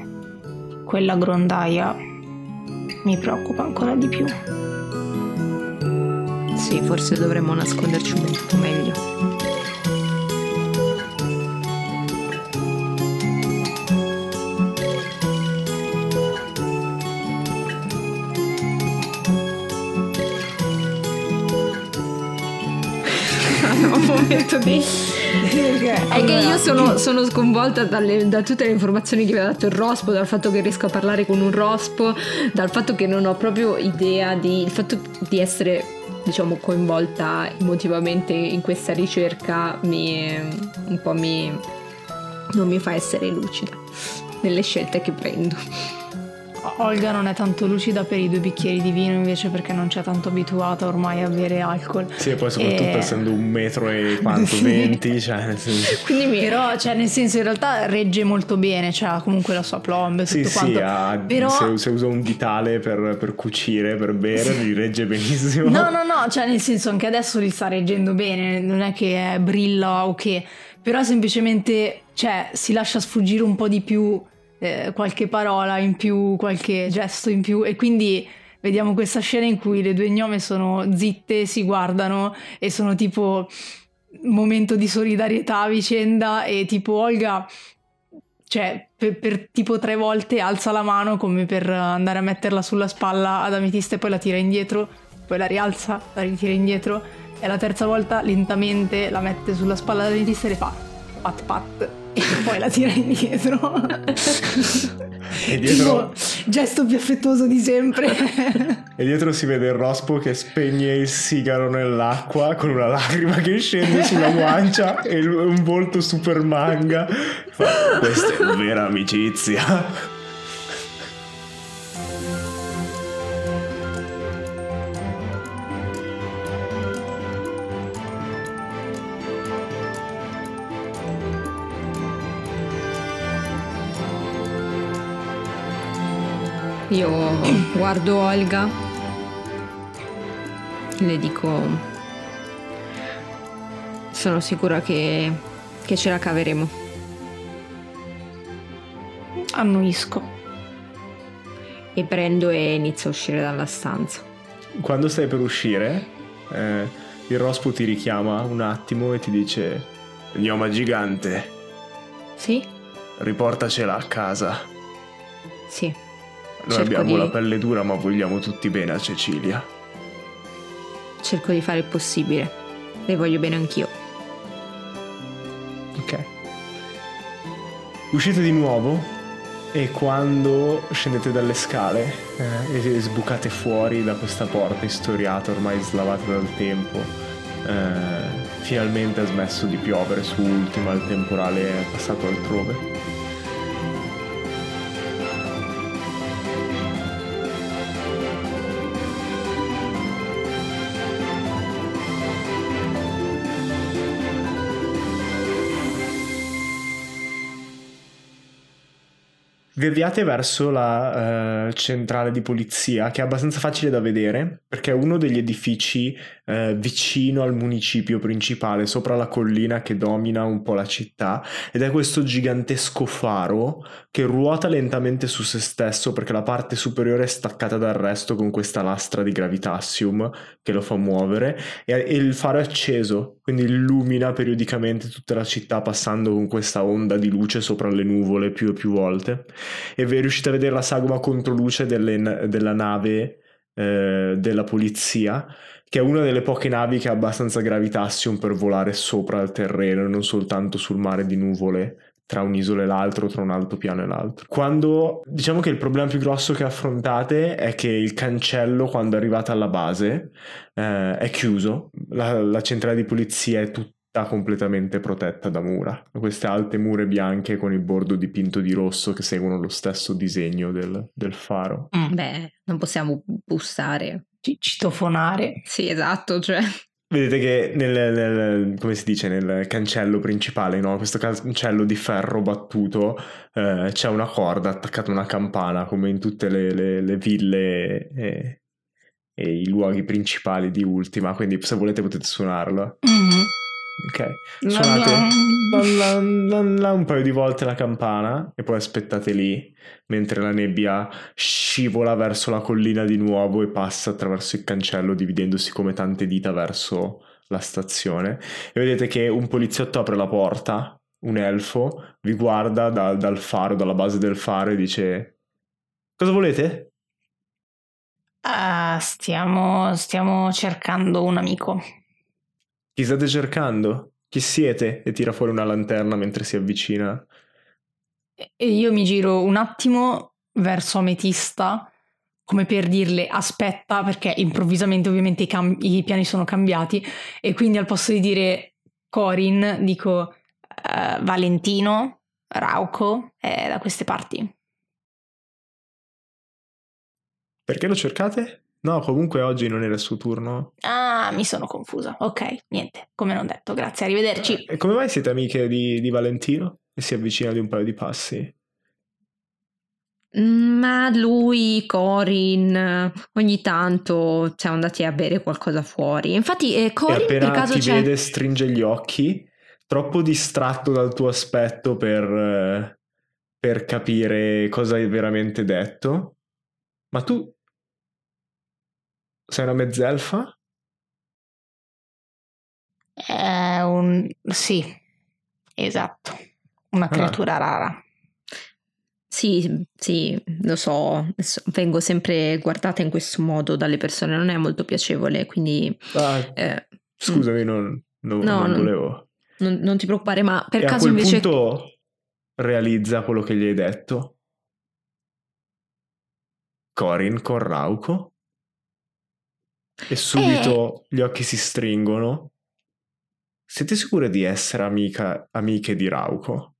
quella grondaia mi preoccupa ancora di più. Sì, forse dovremmo nasconderci un po' meglio. un momento di... È che io sono, sono sconvolta dalle- da tutte le informazioni che mi ha dato il Rospo, dal fatto che riesco a parlare con un Rospo, dal fatto che non ho proprio idea di... il fatto di essere, diciamo, coinvolta emotivamente in questa ricerca mi... un po' mi... non mi fa essere lucida nelle scelte che prendo. Olga non è tanto lucida per i due bicchieri di vino invece perché non c'è tanto abituata ormai a bere alcol. Sì, e poi soprattutto E- essendo un metro e quanto, Sì. 20, cioè nel senso... Quindi mi... Però, cioè, nel senso, in realtà regge molto bene, cioè, ha comunque la sua plomb e tutto Sì, quanto. sì, ha- Però... se, se usa un ditale per, per cucire, per bere, li regge benissimo. No, no, no, cioè nel senso anche adesso li sta reggendo bene, non è che è brilla o che, però semplicemente, cioè, si lascia sfuggire un po' di più eh, qualche parola in più, qualche gesto in più. E quindi vediamo questa scena in cui le due gnome sono zitte, si guardano e sono tipo momento di solidarietà a vicenda e tipo Olga cioè per, per tipo tre volte alza la mano come per andare a metterla sulla spalla ad Ametista e poi la tira indietro, poi la rialza, la ritira indietro e la terza volta lentamente la mette sulla spalla ad Ametista e le fa pat pat e poi la tira indietro. E dietro, Tipo, gesto più affettuoso di sempre. e dietro si vede il rospo che spegne il sigaro nell'acqua con una lacrima che scende sulla guancia e un volto super manga. Questa è vera amicizia. Io guardo Olga, le dico, sono sicura che, che ce la caveremo. Annuisco. E prendo e inizio a uscire dalla stanza. Quando stai per uscire, eh, il rospo ti richiama un attimo e ti dice: Gnoma gigante, Sì? riportacela a casa. Sì. Noi abbiamo di- la pelle dura, ma vogliamo tutti bene a Cecilia. Cerco di fare il possibile. Le voglio bene anch'io. Ok. Uscite di nuovo e quando scendete dalle scale eh, e sbucate fuori da questa porta istoriata, ormai slavata dal tempo, eh, finalmente ha smesso di piovere su ultima, il temporale è passato altrove. Vi avviate verso la eh, centrale di polizia, che è abbastanza facile da vedere, perché è uno degli edifici eh, vicino al municipio principale, sopra la collina che domina un po' la città, ed è questo gigantesco faro che ruota lentamente su se stesso perché la parte superiore è staccata dal resto con questa lastra di gravitassium che lo fa muovere e, e il faro è acceso, quindi illumina periodicamente tutta la città passando con questa onda di luce sopra le nuvole più e più volte. E riuscite a vedere la sagoma controluce delle- della nave eh, della polizia che è una delle poche navi che ha abbastanza gravitazione per volare sopra il terreno e non soltanto sul mare di nuvole tra un'isola e l'altro, tra un altopiano e l'altro. Quando diciamo che il problema più grosso che affrontate è che il cancello, quando arrivate alla base, eh, è chiuso. La, la centrale di polizia è tutta completamente protetta da mura. Queste alte mure bianche con il bordo dipinto di rosso che seguono lo stesso disegno del, del faro. Mm. Beh, non possiamo bussare. Ci- Citofonare. Sì, esatto, cioè. Vedete che nel, nel- come si dice, nel cancello principale, no? questo cancello di ferro battuto, eh, c'è una corda attaccata a una campana, come in tutte le, le- le ville e, e i luoghi principali di Ultima, quindi se volete potete suonarlo. Mhm. Ok, suonate lan, lan, un paio di volte la campana e poi aspettate lì mentre la nebbia scivola verso la collina di nuovo e passa attraverso il cancello dividendosi come tante dita verso la stazione e vedete che un poliziotto apre la porta, un elfo, vi guarda da- dal faro, dalla base del faro e dice cosa volete? Ah, stiamo, stiamo cercando un amico. Chi state cercando? Chi siete? E tira fuori una lanterna mentre si avvicina. E io mi giro un attimo verso Ametista, come per dirle aspetta, perché improvvisamente ovviamente i, cam- i piani sono cambiati, e quindi al posto di dire Corin dico eh, Valentino, Rauco, è da queste parti. Perché lo cercate? No, comunque oggi non era il suo turno. Ah, mi sono confusa. Ok, niente, come non detto, grazie, arrivederci. E come mai siete amiche di, di Valentino? E si avvicina di un paio di passi. Ma lui, Corin, ogni tanto siamo andati a bere qualcosa fuori. Infatti, eh, E Corin per appena caso ti c'è. vede stringe gli occhi, troppo distratto dal tuo aspetto per, eh, per capire cosa hai veramente detto. Ma tu sei una mezzelfa? È un... sì, esatto, una Ah. creatura rara. Sì, sì, lo so, vengo sempre guardata in questo modo dalle persone, non è molto piacevole, quindi Ah, eh, scusami, non, non- No, non volevo. non, non ti preoccupare, ma per e a caso quel invece... punto realizza quello che gli hai detto. Corin con Rauco. E subito Eh. gli occhi si stringono. Siete sicure di essere amica, amiche di Rauco?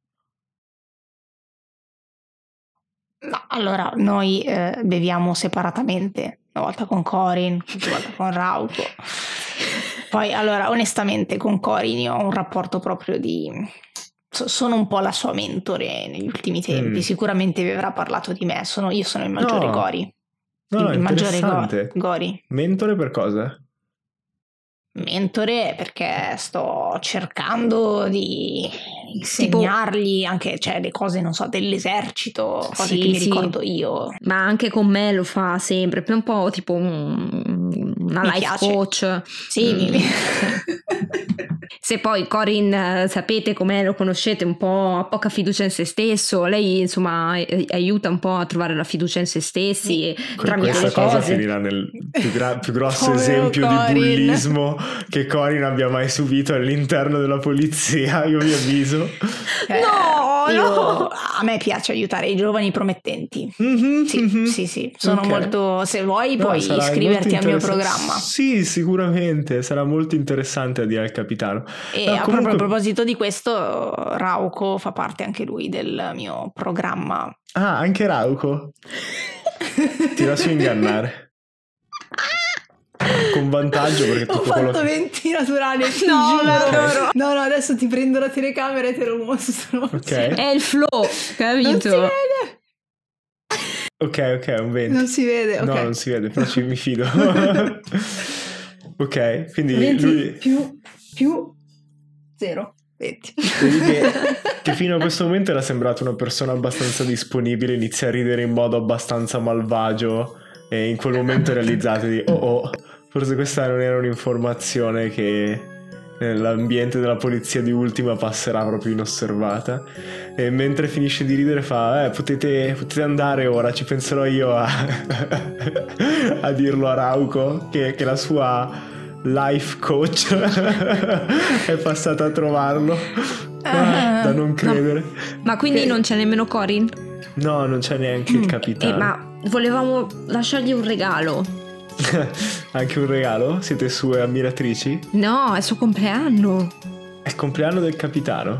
No, allora noi eh, beviamo separatamente, una volta con Corin, una volta con Rauco. Poi, allora, onestamente, con Corin io ho un rapporto proprio di... so- sono un po' la sua mentore negli ultimi tempi, Mm. sicuramente vi avrà parlato di me, sono- io sono il maggiore No. Gori. No, maggiore Go-. Gori. Mentore per cosa? Mentore perché sto cercando di insegnargli tipo... anche cioè, le cose, non so, dell'esercito, cose sì, che mi sì. ricordo io. Ma anche con me lo fa sempre, un po' tipo un, una mi life piace. coach. Sì, mm. mi... Se poi Corin sapete com'è, lo conoscete, un po' ha poca fiducia in se stesso, lei insomma aiuta un po' a trovare la fiducia in se stessi sì. tramite Questa cosa cose. finirà nel più, gra- più grosso esempio Corin. di bullismo che Corin abbia mai subito all'interno della polizia, io vi avviso. Eh, no, io, no, a me piace aiutare i giovani promettenti. Mm-hmm, sì, mm-hmm. sì, sì, sono okay. molto se vuoi no, puoi iscriverti al mio programma. Sì, sicuramente, sarà molto interessante a dire al capitano. E no, a, comunque... proprio a proposito di questo, Rauco fa parte anche lui del mio programma. Ah, anche Rauco? Ti lascio ingannare. Con vantaggio perché tutto Ho fatto quello... 20 naturali No, no, no, no, adesso ti prendo la telecamera e te lo mostro. Ok. È il flow, capito? Non si vede. Ok, ok, un 20 Non si vede, ok. No, non si vede, però ci mi fido. Ok, quindi 20 lui... più, più 0 20 che, che, fino a questo momento era sembrato una persona abbastanza disponibile, inizia a ridere in modo abbastanza malvagio e in quel momento realizzate di oh oh, forse questa non era un'informazione che nell'ambiente della polizia di Ultima passerà proprio inosservata e mentre finisce di ridere fa eh, potete, potete andare ora ci penserò io a, a dirlo a Rauco che, che la sua life coach è passata a trovarlo. Ah, da non credere. No. Ma quindi che... non c'è nemmeno Corin? No, non c'è neanche il mm. capitano. Eh, ma volevamo lasciargli un regalo. Anche un regalo? Siete sue ammiratrici? No, è il suo compleanno. È il compleanno del capitano?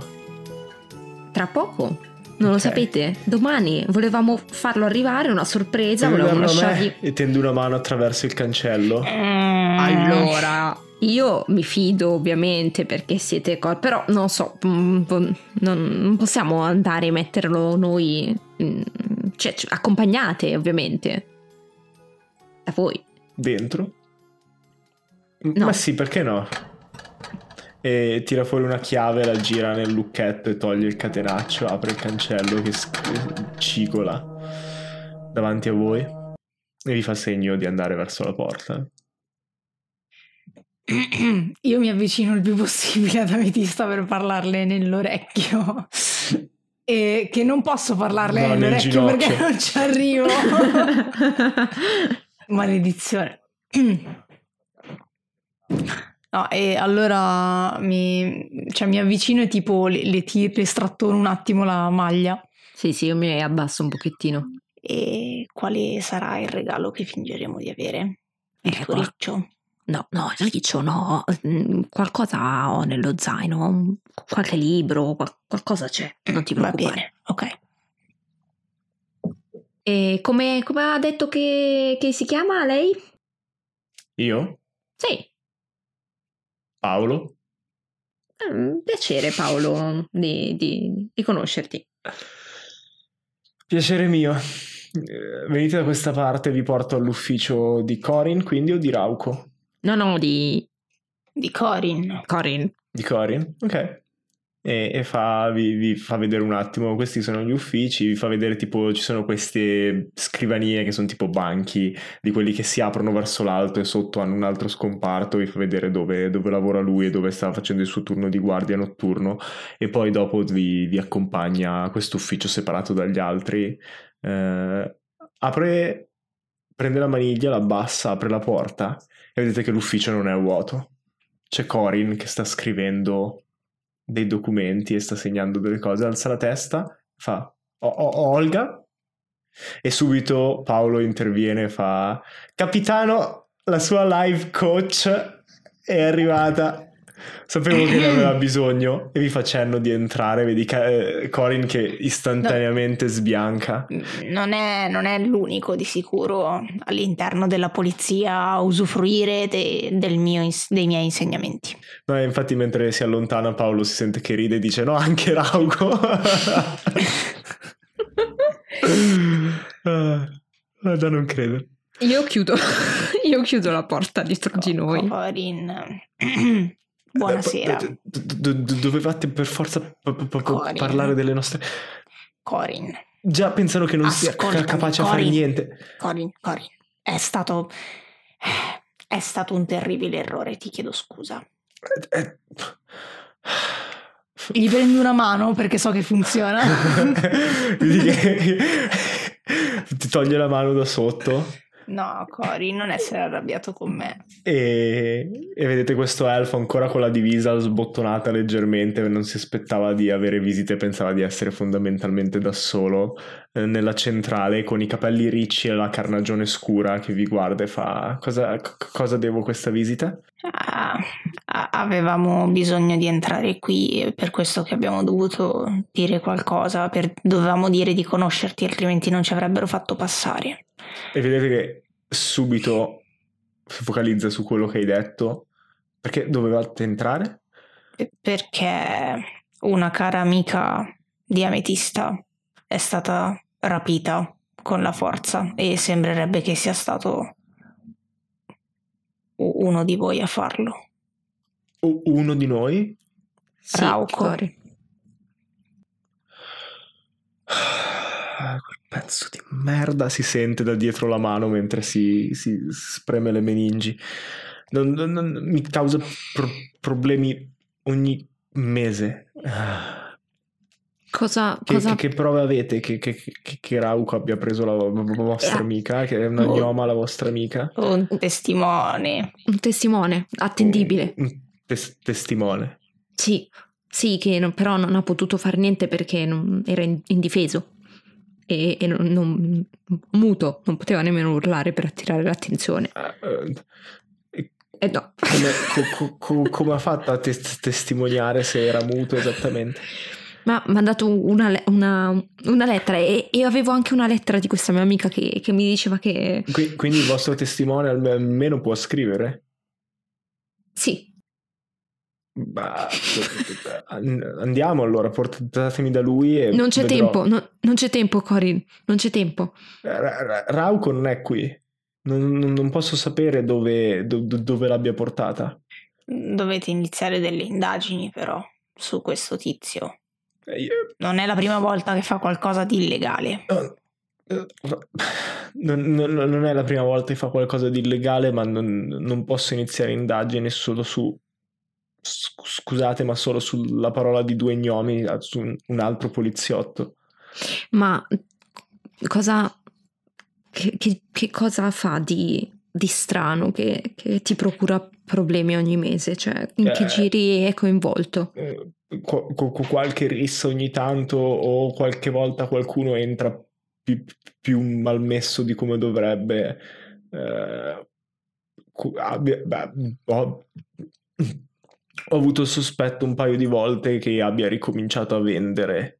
Tra poco. Non okay. lo sapete? Domani volevamo farlo arrivare, una sorpresa, Devi volevamo lasciargli... E tendo una mano attraverso il cancello. Mm. Allora, io mi fido ovviamente perché siete col... però non so, mm, non possiamo andare e metterlo noi, mm, cioè accompagnate ovviamente, da voi. Dentro? No. Ma sì, perché no? e tira fuori una chiave, la gira nel lucchetto e toglie il catenaccio, apre il cancello che cicola davanti a voi e vi fa segno di andare verso la porta. Io mi avvicino il più possibile ad Ametista per parlarle nell'orecchio. E che non posso parlarle no, nell'orecchio nel perché non ci arrivo. Maledizione. No, e allora mi, cioè, mi avvicino e tipo le, le, tir- le strattono un attimo la maglia. Sì, sì, io mi abbasso un pochettino. E quale sarà il regalo che fingeremo di avere? Il eh, riccio? No, no, il riccio no. Mm, qualcosa ho nello zaino, qualche libro, qual- qualcosa c'è, non ti preoccupare. Va bene, ok. E come, come ha detto che, che si chiama lei? Io? Sì. Paolo. Mm, piacere Paolo di, di, di conoscerti. Piacere mio. Eh, venite da questa parte, vi porto all'ufficio di Corin, quindi o di Rauco? No, no, di... Di Corin. Corin. Di Corin? Ok e, e fa, vi, vi, fa vedere un attimo, questi sono gli uffici, vi fa vedere tipo ci sono queste scrivanie che sono tipo banchi di quelli che si aprono verso l'alto e sotto hanno un altro scomparto, vi fa vedere dove, dove lavora lui e dove sta facendo il suo turno di guardia notturno e poi dopo vi, vi accompagna a questo ufficio separato dagli altri. Eh, apre, prende la maniglia, la abbassa, apre la porta e vedete che l'ufficio non è vuoto. C'è Corin che sta scrivendo dei documenti e sta segnando delle cose, alza la testa, fa Olga e subito Paolo interviene e fa Capitano, la sua live coach è arrivata. Sapevo che ne aveva bisogno e vi facendo di entrare, vedi eh, Corin che istantaneamente no, sbianca. Non è, non è, l'unico di sicuro all'interno della polizia a usufruire de, mio, dei miei insegnamenti. No, infatti mentre si allontana Paolo si sente che ride e dice no, anche Rauco. ah, da non credere. Io chiudo, io chiudo la porta dietro di noi. Corin Buonasera. Eh, do- do- dovevate per forza p- p- p- Corin. parlare delle nostre... Corin, Già pensano che non sia Ascoltami, ca- capace a fare niente. Corin, Corin, è stato... È stato un terribile errore, ti chiedo scusa. Eh, eh, Gli prendi una mano perché so che funziona. Ti toglie la mano da sotto No, Corin, non essere arrabbiato con me. e, e vedete questo elfo ancora con la divisa sbottonata leggermente, non si aspettava di avere visite, pensava di essere fondamentalmente da solo eh, nella centrale con i capelli ricci e la carnagione scura che vi guarda e fa cosa, c- cosa devo questa visita? Ah, a- avevamo bisogno di entrare qui, per questo che abbiamo dovuto dire qualcosa, per- dovevamo dire di conoscerti, altrimenti non ci avrebbero fatto passare. E vedete che subito si focalizza su quello che hai detto perché dovevate entrare? Pe- Perché una cara amica di Ametista è stata rapita con la forza e sembrerebbe che sia stato uno di voi a farlo. O uno di noi? Sì, Rauco. Pezzo di merda si sente da dietro la mano mentre si, si spreme le meningi. Non- non- non- mi causa pro- problemi ogni mese. Cosa, Che, cosa che- che prove avete che, che, che, che Rauco abbia preso la vo- vo- vostra Ah. amica? Che è una Oh. gnoma la vostra amica? Un testimone. un testimone attendibile. Un tes- testimone. Sì, sì, che non- però non ha potuto fare niente perché non- era in- indifeso e, e non, non- muto, non poteva nemmeno urlare per attirare l'attenzione. Ah, eh, E no, come, co- co- co- come ha fatto a tes- testimoniare se era muto esattamente? ma mi ha dato una, una- una lettera e, e avevo anche una lettera di questa mia amica che, che mi diceva che Qui- quindi il vostro testimone alme- almeno può scrivere? sì, Bah, an- andiamo allora, portatemi da lui e non c'è vedrò. tempo, no- non c'è tempo Corin, non c'è tempo. Ra- Rauco non è qui. Non, non- non posso sapere dove, do- do- dove l'abbia portata. Dovete iniziare delle indagini però su questo tizio. Eh, Non è la prima volta che fa qualcosa di illegale. eh, eh, Non, non- non è la prima volta che fa qualcosa di illegale, ma non, non posso iniziare indagini solo su. Sc- Scusate, ma solo sulla parola di due gnomi, su un- altro poliziotto. Ma cosa, che, che- che cosa fa di, di strano che, che ti procura problemi ogni mese? Cioè, in che Eh. giri è coinvolto? eh, qu- qu- qualche rissa ogni tanto o qualche volta qualcuno entra più, più malmesso di come dovrebbe. eh, cu- abbia- beh, ho, ho avuto il sospetto un paio di volte che abbia ricominciato a vendere.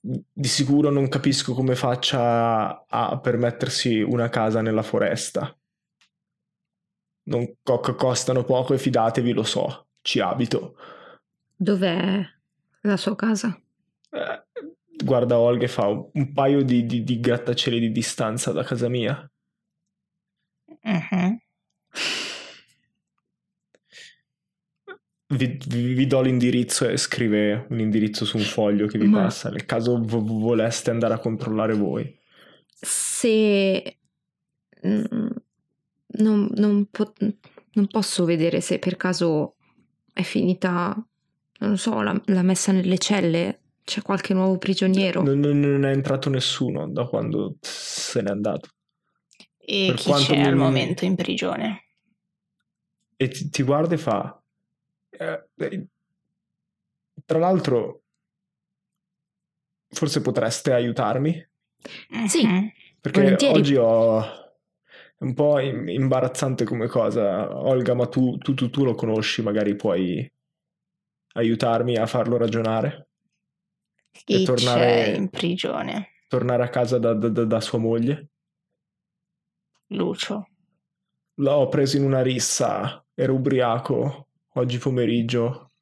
Di sicuro non capisco come faccia a permettersi una casa nella foresta. Non co- costano poco e fidatevi, lo so, ci abito. Dov'è la sua casa? Eh, guarda Olga e fa un, paio di, di- di grattacieli di distanza da casa mia. Mhm. Vi, vi- vi do l'indirizzo e scrive un indirizzo su un foglio che vi Ma- passa nel caso vo- voleste andare a controllare voi. Se mm, non, non po- non posso vedere se per caso è finita, non lo so, la, la messa nelle celle, c'è qualche nuovo prigioniero. Non, non- non è entrato nessuno da quando se n'è andato. E Per chi quanto c'è al momento in prigione? E ti, ti guarda e fa... eh, eh, tra l'altro, forse potreste aiutarmi? Sì. Mhm. Perché Volentieri. oggi ho... È un po' im- imbarazzante come cosa. Olga, ma tu, tu, tu, tu lo conosci, magari puoi aiutarmi a farlo ragionare? Chi tornare- c'è in prigione? Tornare a casa da, da- da- da sua moglie? Lucio. L'ho preso in una rissa, ero ubriaco oggi pomeriggio.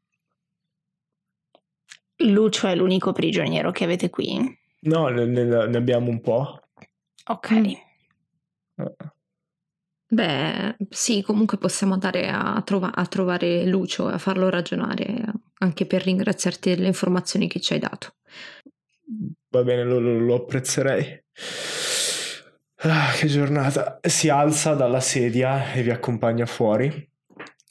Lucio è l'unico prigioniero che avete qui? No, ne, ne- ne abbiamo un po'. Ok. Mm. Eh, Beh, sì, comunque possiamo andare a, trova- a trovare Lucio e a farlo ragionare anche per ringraziarti delle informazioni che ci hai dato. Va bene, lo, lo, lo apprezzerei. Ah, che giornata. Si alza dalla sedia e vi accompagna fuori.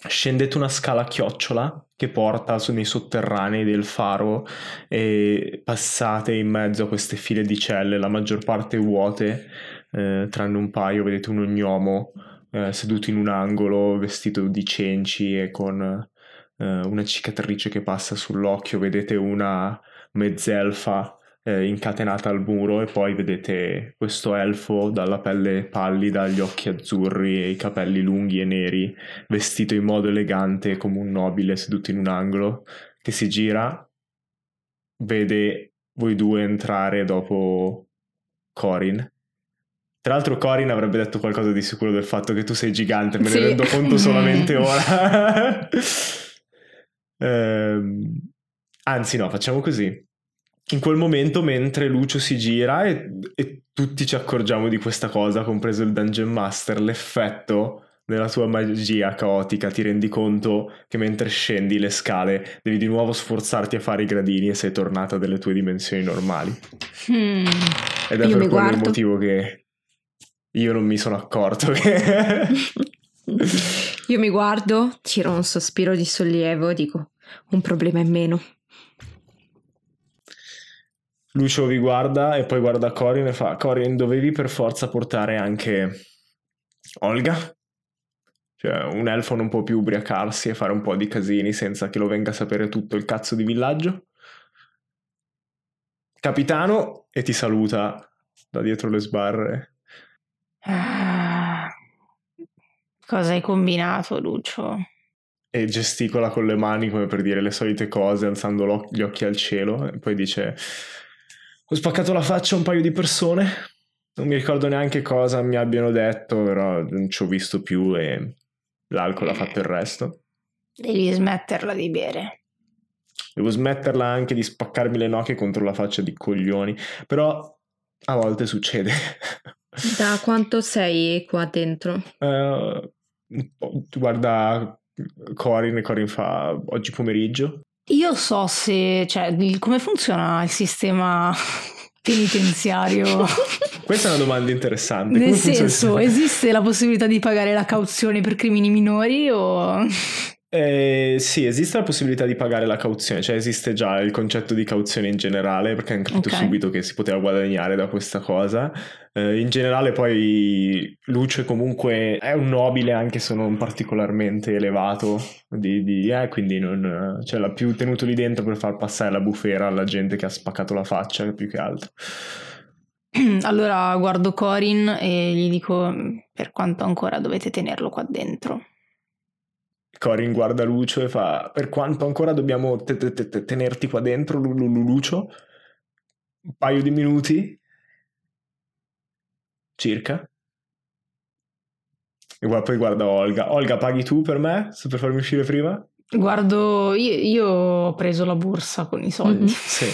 Scendete una scala a chiocciola che porta nei sotterranei del faro e passate in mezzo a queste file di celle, la maggior parte vuote, eh, tranne un paio, vedete un gnomo eh, seduto in un angolo vestito di cenci e con eh, una cicatrice che passa sull'occhio, vedete una mezzelfa eh, incatenata al muro e poi vedete questo elfo dalla pelle pallida, gli occhi azzurri e i capelli lunghi e neri, vestito in modo elegante come un nobile seduto in un angolo, che si gira, vede voi due entrare dopo Corin tra l'altro Corin avrebbe detto qualcosa di sicuro del fatto che tu sei gigante, me ne rendo conto solamente ora. ehm, anzi no, facciamo così. In quel momento, mentre Lucio si gira e, e, tutti ci accorgiamo di questa cosa, compreso il Dungeon Master, l'effetto della tua magia caotica, ti rendi conto che mentre scendi le scale devi di nuovo sforzarti a fare i gradini e sei tornata delle tue dimensioni normali. Hmm. Ed è Io per quello il motivo che io non mi sono accorto che... Io mi guardo, tiro un sospiro di sollievo e dico, un problema in meno. Lucio vi guarda e poi guarda Corin e fa, Corin dovevi per forza portare anche Olga? Cioè, un elfo non può più ubriacarsi e fare un po' di casini senza che lo venga a sapere tutto il cazzo di villaggio? Capitano e ti saluta da dietro le sbarre. Ah, cosa hai combinato, Lucio? E gesticola con le mani come per dire le solite cose, alzando gli occhi al cielo, e poi dice: Ho spaccato la faccia a un paio di persone. Non mi ricordo neanche cosa mi abbiano detto, però non ci ho visto più e l'alcol ha fatto il resto. Devi smetterla di bere. Devo smetterla anche di spaccarmi le noche contro la faccia di coglioni. Però a volte succede. Da quanto sei qua dentro? Uh, guarda Corin e Corin fa oggi pomeriggio. Io so se, cioè, come funziona il sistema penitenziario? Questa è una domanda interessante. Nel senso, esiste la possibilità di pagare la cauzione per crimini minori o... Eh, sì, esiste la possibilità di pagare la cauzione, cioè esiste già il concetto di cauzione in generale, perché hanno capito okay. subito che si poteva guadagnare da questa cosa. Eh, in generale poi Luce comunque è un nobile anche se non particolarmente elevato, di, di, eh, quindi non, cioè, l'ha più tenuto lì dentro per far passare la bufera alla gente che ha spaccato la faccia, più che altro. Allora guardo Corin e gli dico per quanto ancora dovete tenerlo qua dentro. Corin guarda Lucio e fa: Per quanto ancora dobbiamo te- te- te- tenerti qua dentro, Lu- Lu- Lucio? Un paio di minuti? Circa? E poi guarda Olga. Olga, paghi tu per me? Per farmi uscire prima? Guardo, io, io ho preso la borsa con i soldi. Mm-hmm. Sì.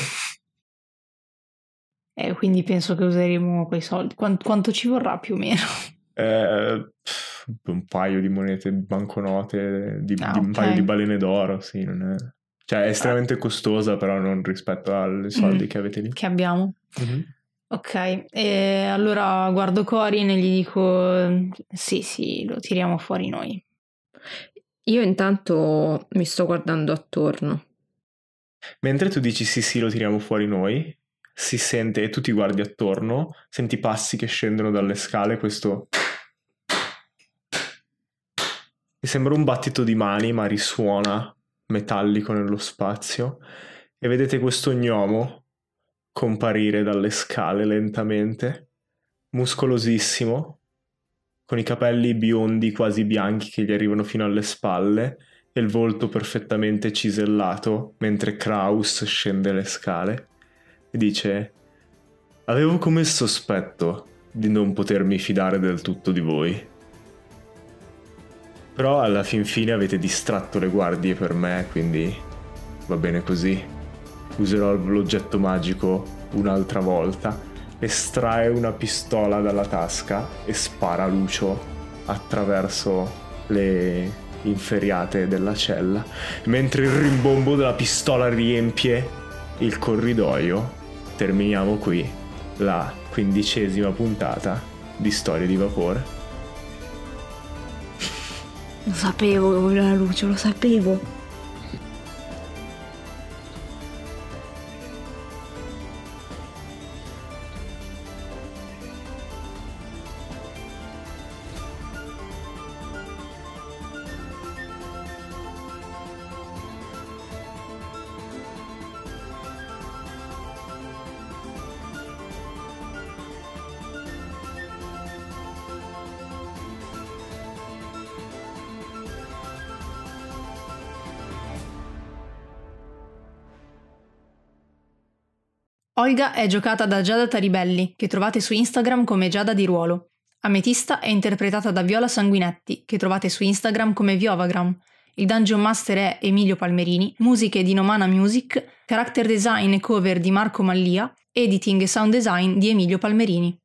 E quindi penso che useremo quei soldi. Quanto, quanto ci vorrà più o meno? Eh, un paio di monete banconote, di, ah, di un paio di balene d'oro, sì, non è... Cioè è estremamente costosa, però non rispetto ai soldi mm, che avete lì. Che abbiamo. Mm-hmm. Ok, e allora guardo Corin e gli dico sì, sì, lo tiriamo fuori noi. Io intanto mi sto guardando attorno. Mentre tu dici sì, sì, lo tiriamo fuori noi, si sente, e tu ti guardi attorno, senti passi che scendono dalle scale, questo Mi sembra un battito di mani, ma risuona metallico nello spazio. E vedete questo gnomo comparire dalle scale lentamente, muscolosissimo, con i capelli biondi quasi bianchi che gli arrivano fino alle spalle e il volto perfettamente cisellato mentre Kraus scende le scale e dice Avevo come sospetto di non potermi fidare del tutto di voi. Però alla fin fine avete distratto le guardie per me, quindi va bene così. Userò l'oggetto magico un'altra volta. Estrae una pistola dalla tasca e spara Lucio attraverso le inferriate della cella, mentre il rimbombo della pistola riempie il corridoio. Terminiamo qui la quindicesima puntata di Storie di Vapore. Lo sapevo la luce, lo sapevo. Olga è giocata da Giada Taribelli, che trovate su Instagram come Giada di Ruolo. Ametista è interpretata da Viola Sanguinetti, che trovate su Instagram come Viovagram. Il Dungeon Master è Emilio Palmerini, musiche di Nomana Music, character design e cover di Marco Mallia, editing e sound design di Emilio Palmerini.